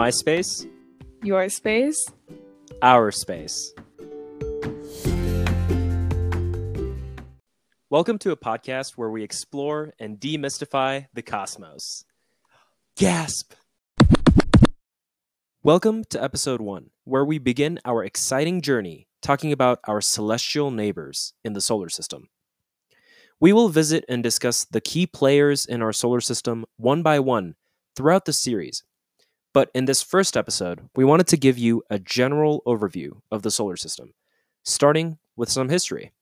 My space, Your space. our space. Welcome to a podcast where we explore and demystify the cosmos. Gasp! Welcome to episode one, where we begin our exciting journey talking about our celestial neighbors in the solar system. We will visit and discuss the key players in our solar system one by one throughout the series. But in this first episode, we wanted to give you a general overview of the solar system, starting with some history.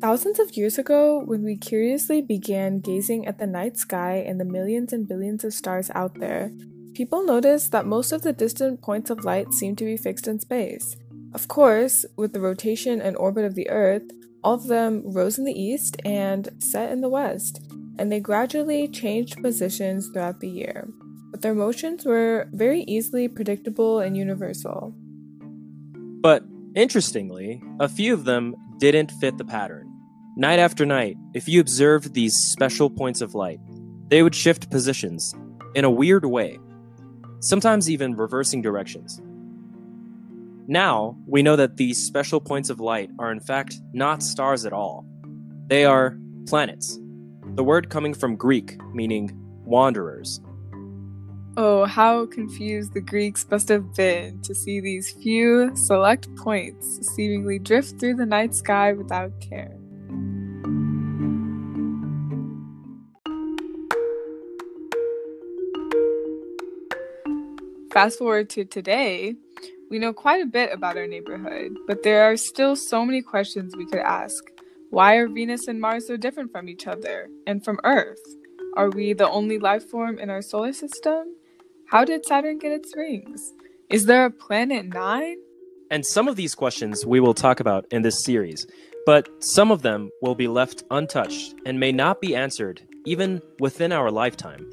Thousands of years ago, when we curiously began gazing at the night sky and the millions and billions of stars out there, people noticed that most of the distant points of light seemed to be fixed in space. Of course, with the rotation and orbit of the Earth, all of them rose in the east and set in the west, and they gradually changed positions throughout the year. But their motions were very easily predictable and universal. But interestingly, a few of them didn't fit the pattern. Night after night, if you observed these special points of light, they would shift positions in a weird way, sometimes even reversing directions. Now, we know that these special points of light are in fact not stars at all. They are planets, the word coming from Greek meaning wanderers. Oh, how confused the Greeks must have been to see these few select points seemingly drift through the night sky without care. Fast forward to today, we know quite a bit about our neighborhood, but there are still so many questions we could ask. Why are Venus and Mars so different from each other and from Earth? Are we the only life form in our solar system? How did Saturn get its rings? Is there a planet nine? And some of these questions we will talk about in this series, but some of them will be left untouched and may not be answered even within our lifetime.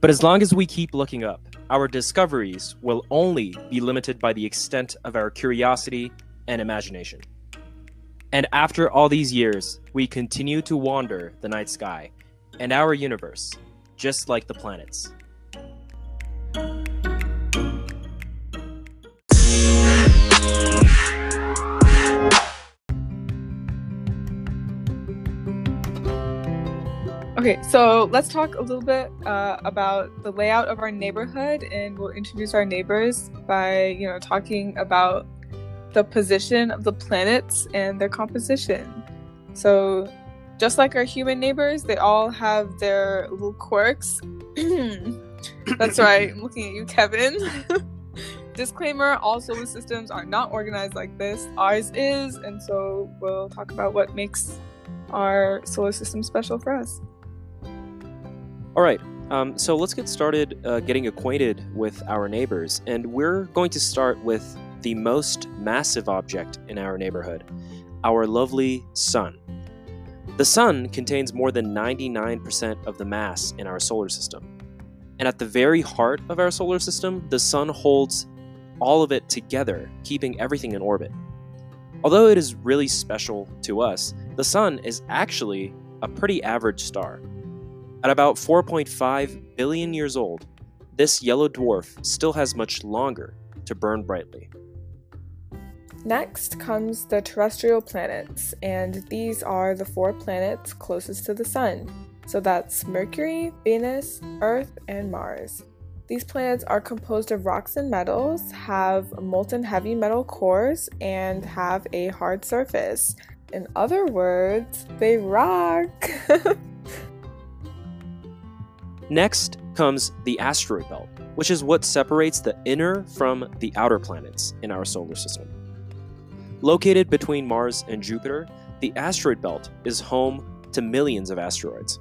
But as long as we keep looking up, our discoveries will only be limited by the extent of our curiosity and imagination. And after all these years, we continue to wander the night sky and our universe, just like the planets. Okay, so let's talk a little bit uh, about the layout of our neighborhood, and we'll introduce our neighbors by, you know, talking about the position of the planets and their composition. So, just like our human neighbors, they all have their little quirks. That's right, I'm looking at you, Kevin. Disclaimer all solar systems are not organized like this. Ours is, and so we'll talk about what makes our solar system special for us. All right, um, so let's get started uh, getting acquainted with our neighbors. And we're going to start with the most massive object in our neighborhood our lovely sun. The sun contains more than 99% of the mass in our solar system. And at the very heart of our solar system, the sun holds all of it together, keeping everything in orbit. Although it is really special to us, the sun is actually a pretty average star. At about 4.5 billion years old, this yellow dwarf still has much longer to burn brightly. Next comes the terrestrial planets, and these are the four planets closest to the Sun. So that's Mercury, Venus, Earth, and Mars. These planets are composed of rocks and metals, have molten heavy metal cores, and have a hard surface. In other words, they rock! Next comes the asteroid belt, which is what separates the inner from the outer planets in our solar system. Located between Mars and Jupiter, the asteroid belt is home to millions of asteroids.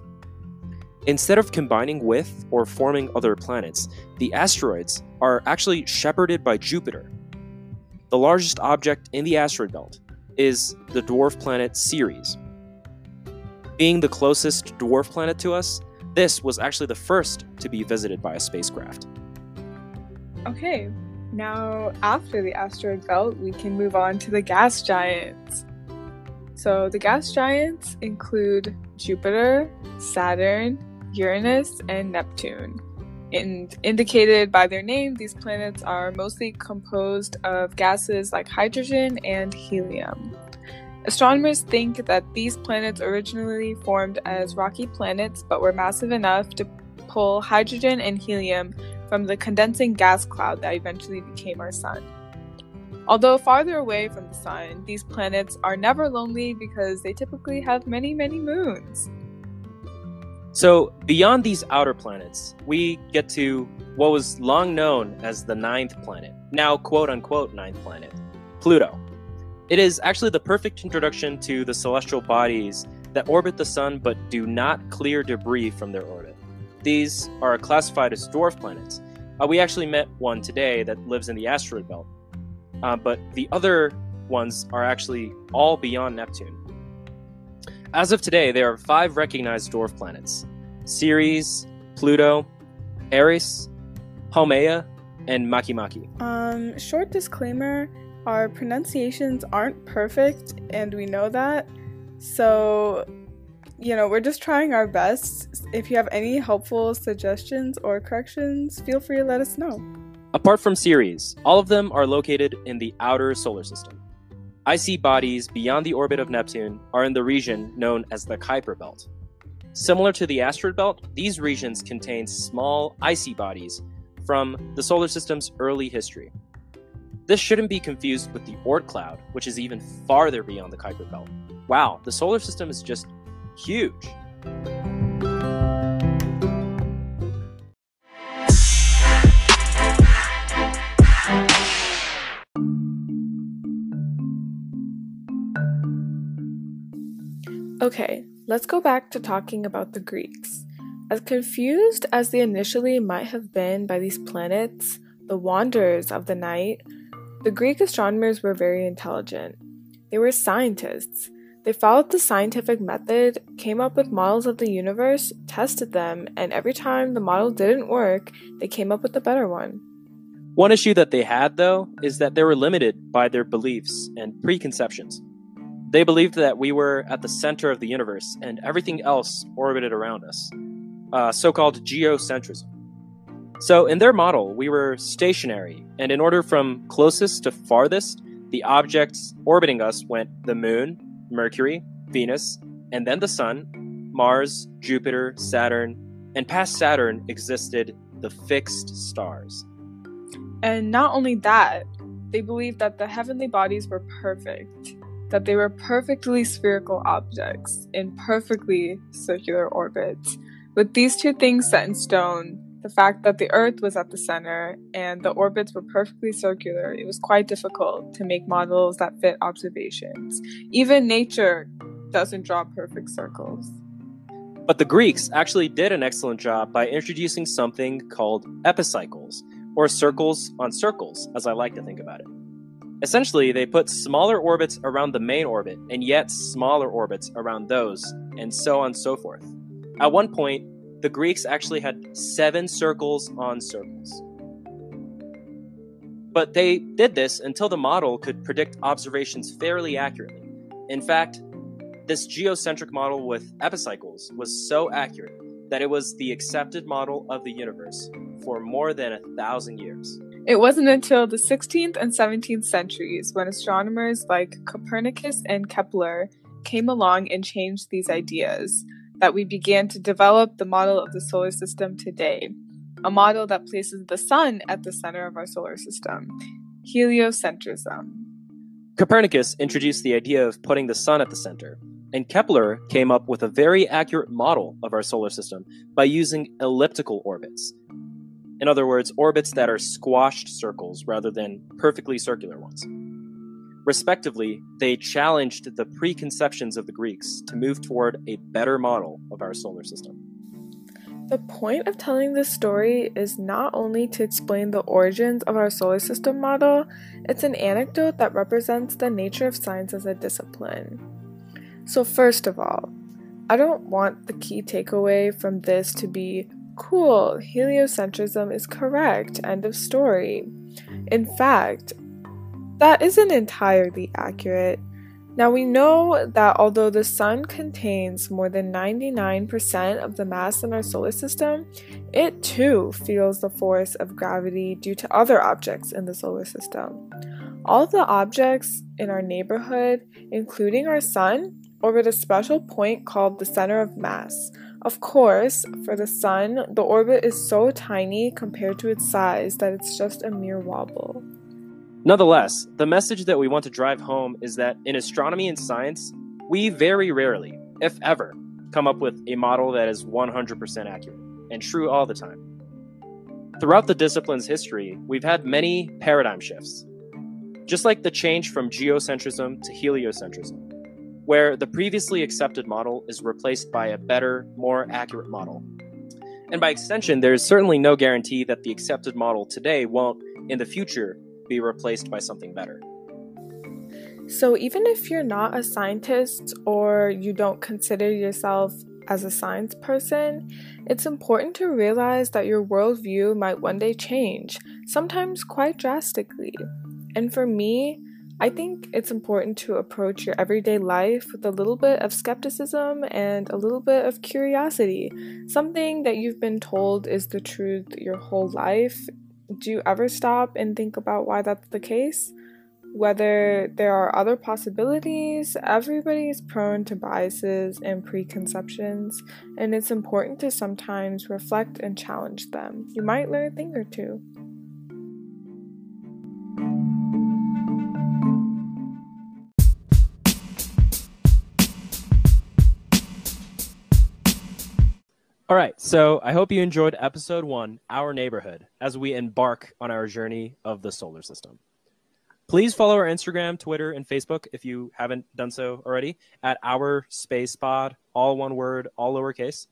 Instead of combining with or forming other planets, the asteroids are actually shepherded by Jupiter. The largest object in the asteroid belt is the dwarf planet Ceres. Being the closest dwarf planet to us, this was actually the first to be visited by a spacecraft. Okay, now after the asteroid belt, we can move on to the gas giants. So the gas giants include Jupiter, Saturn, Uranus, and Neptune. And indicated by their name, these planets are mostly composed of gases like hydrogen and helium. Astronomers think that these planets originally formed as rocky planets but were massive enough to pull hydrogen and helium from the condensing gas cloud that eventually became our Sun. Although farther away from the Sun, these planets are never lonely because they typically have many, many moons. So, beyond these outer planets, we get to what was long known as the ninth planet, now quote unquote ninth planet, Pluto. It is actually the perfect introduction to the celestial bodies that orbit the Sun but do not clear debris from their orbit. These are classified as dwarf planets. Uh, we actually met one today that lives in the asteroid belt, uh, but the other ones are actually all beyond Neptune. As of today, there are five recognized dwarf planets Ceres, Pluto, Eris, Haumea, and Makemake. Um, short disclaimer our pronunciations aren't perfect, and we know that. So, you know, we're just trying our best. If you have any helpful suggestions or corrections, feel free to let us know. Apart from Ceres, all of them are located in the outer solar system. Icy bodies beyond the orbit of Neptune are in the region known as the Kuiper Belt. Similar to the asteroid belt, these regions contain small icy bodies from the solar system's early history. This shouldn't be confused with the Oort cloud, which is even farther beyond the Kuiper belt. Wow, the solar system is just huge. Okay, let's go back to talking about the Greeks. As confused as they initially might have been by these planets, the wanderers of the night, the Greek astronomers were very intelligent. They were scientists. They followed the scientific method, came up with models of the universe, tested them, and every time the model didn't work, they came up with a better one. One issue that they had, though, is that they were limited by their beliefs and preconceptions. They believed that we were at the center of the universe and everything else orbited around us, uh, so called geocentrism. So, in their model, we were stationary, and in order from closest to farthest, the objects orbiting us went the Moon, Mercury, Venus, and then the Sun, Mars, Jupiter, Saturn, and past Saturn existed the fixed stars. And not only that, they believed that the heavenly bodies were perfect, that they were perfectly spherical objects in perfectly circular orbits. With these two things set in stone, the fact that the Earth was at the center and the orbits were perfectly circular, it was quite difficult to make models that fit observations. Even nature doesn't draw perfect circles. But the Greeks actually did an excellent job by introducing something called epicycles, or circles on circles, as I like to think about it. Essentially, they put smaller orbits around the main orbit and yet smaller orbits around those, and so on and so forth. At one point, the Greeks actually had seven circles on circles. But they did this until the model could predict observations fairly accurately. In fact, this geocentric model with epicycles was so accurate that it was the accepted model of the universe for more than a thousand years. It wasn't until the 16th and 17th centuries when astronomers like Copernicus and Kepler came along and changed these ideas that we began to develop the model of the solar system today, a model that places the sun at the center of our solar system heliocentrism. Copernicus introduced the idea of putting the sun at the center, and Kepler came up with a very accurate model of our solar system by using elliptical orbits. In other words, orbits that are squashed circles rather than perfectly circular ones. Respectively, they challenged the preconceptions of the Greeks to move toward a better model of our solar system. The point of telling this story is not only to explain the origins of our solar system model, it's an anecdote that represents the nature of science as a discipline. So, first of all, I don't want the key takeaway from this to be cool, heliocentrism is correct, end of story. In fact, that isn't entirely accurate. Now we know that although the Sun contains more than 99% of the mass in our solar system, it too feels the force of gravity due to other objects in the solar system. All the objects in our neighborhood, including our Sun, orbit a special point called the center of mass. Of course, for the Sun, the orbit is so tiny compared to its size that it's just a mere wobble. Nonetheless, the message that we want to drive home is that in astronomy and science, we very rarely, if ever, come up with a model that is 100% accurate and true all the time. Throughout the discipline's history, we've had many paradigm shifts, just like the change from geocentrism to heliocentrism, where the previously accepted model is replaced by a better, more accurate model. And by extension, there is certainly no guarantee that the accepted model today won't, in the future, be replaced by something better. So, even if you're not a scientist or you don't consider yourself as a science person, it's important to realize that your worldview might one day change, sometimes quite drastically. And for me, I think it's important to approach your everyday life with a little bit of skepticism and a little bit of curiosity. Something that you've been told is the truth your whole life do you ever stop and think about why that's the case? Whether there are other possibilities, everybody is prone to biases and preconceptions, and it's important to sometimes reflect and challenge them. You might learn a thing or two. All right, so I hope you enjoyed episode one, Our Neighborhood, as we embark on our journey of the solar system. Please follow our Instagram, Twitter, and Facebook if you haven't done so already at Our Space Pod, all one word, all lowercase.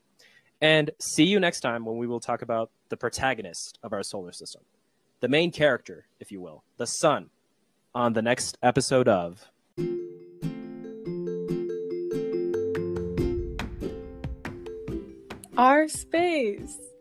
And see you next time when we will talk about the protagonist of our solar system, the main character, if you will, the sun, on the next episode of. Our space.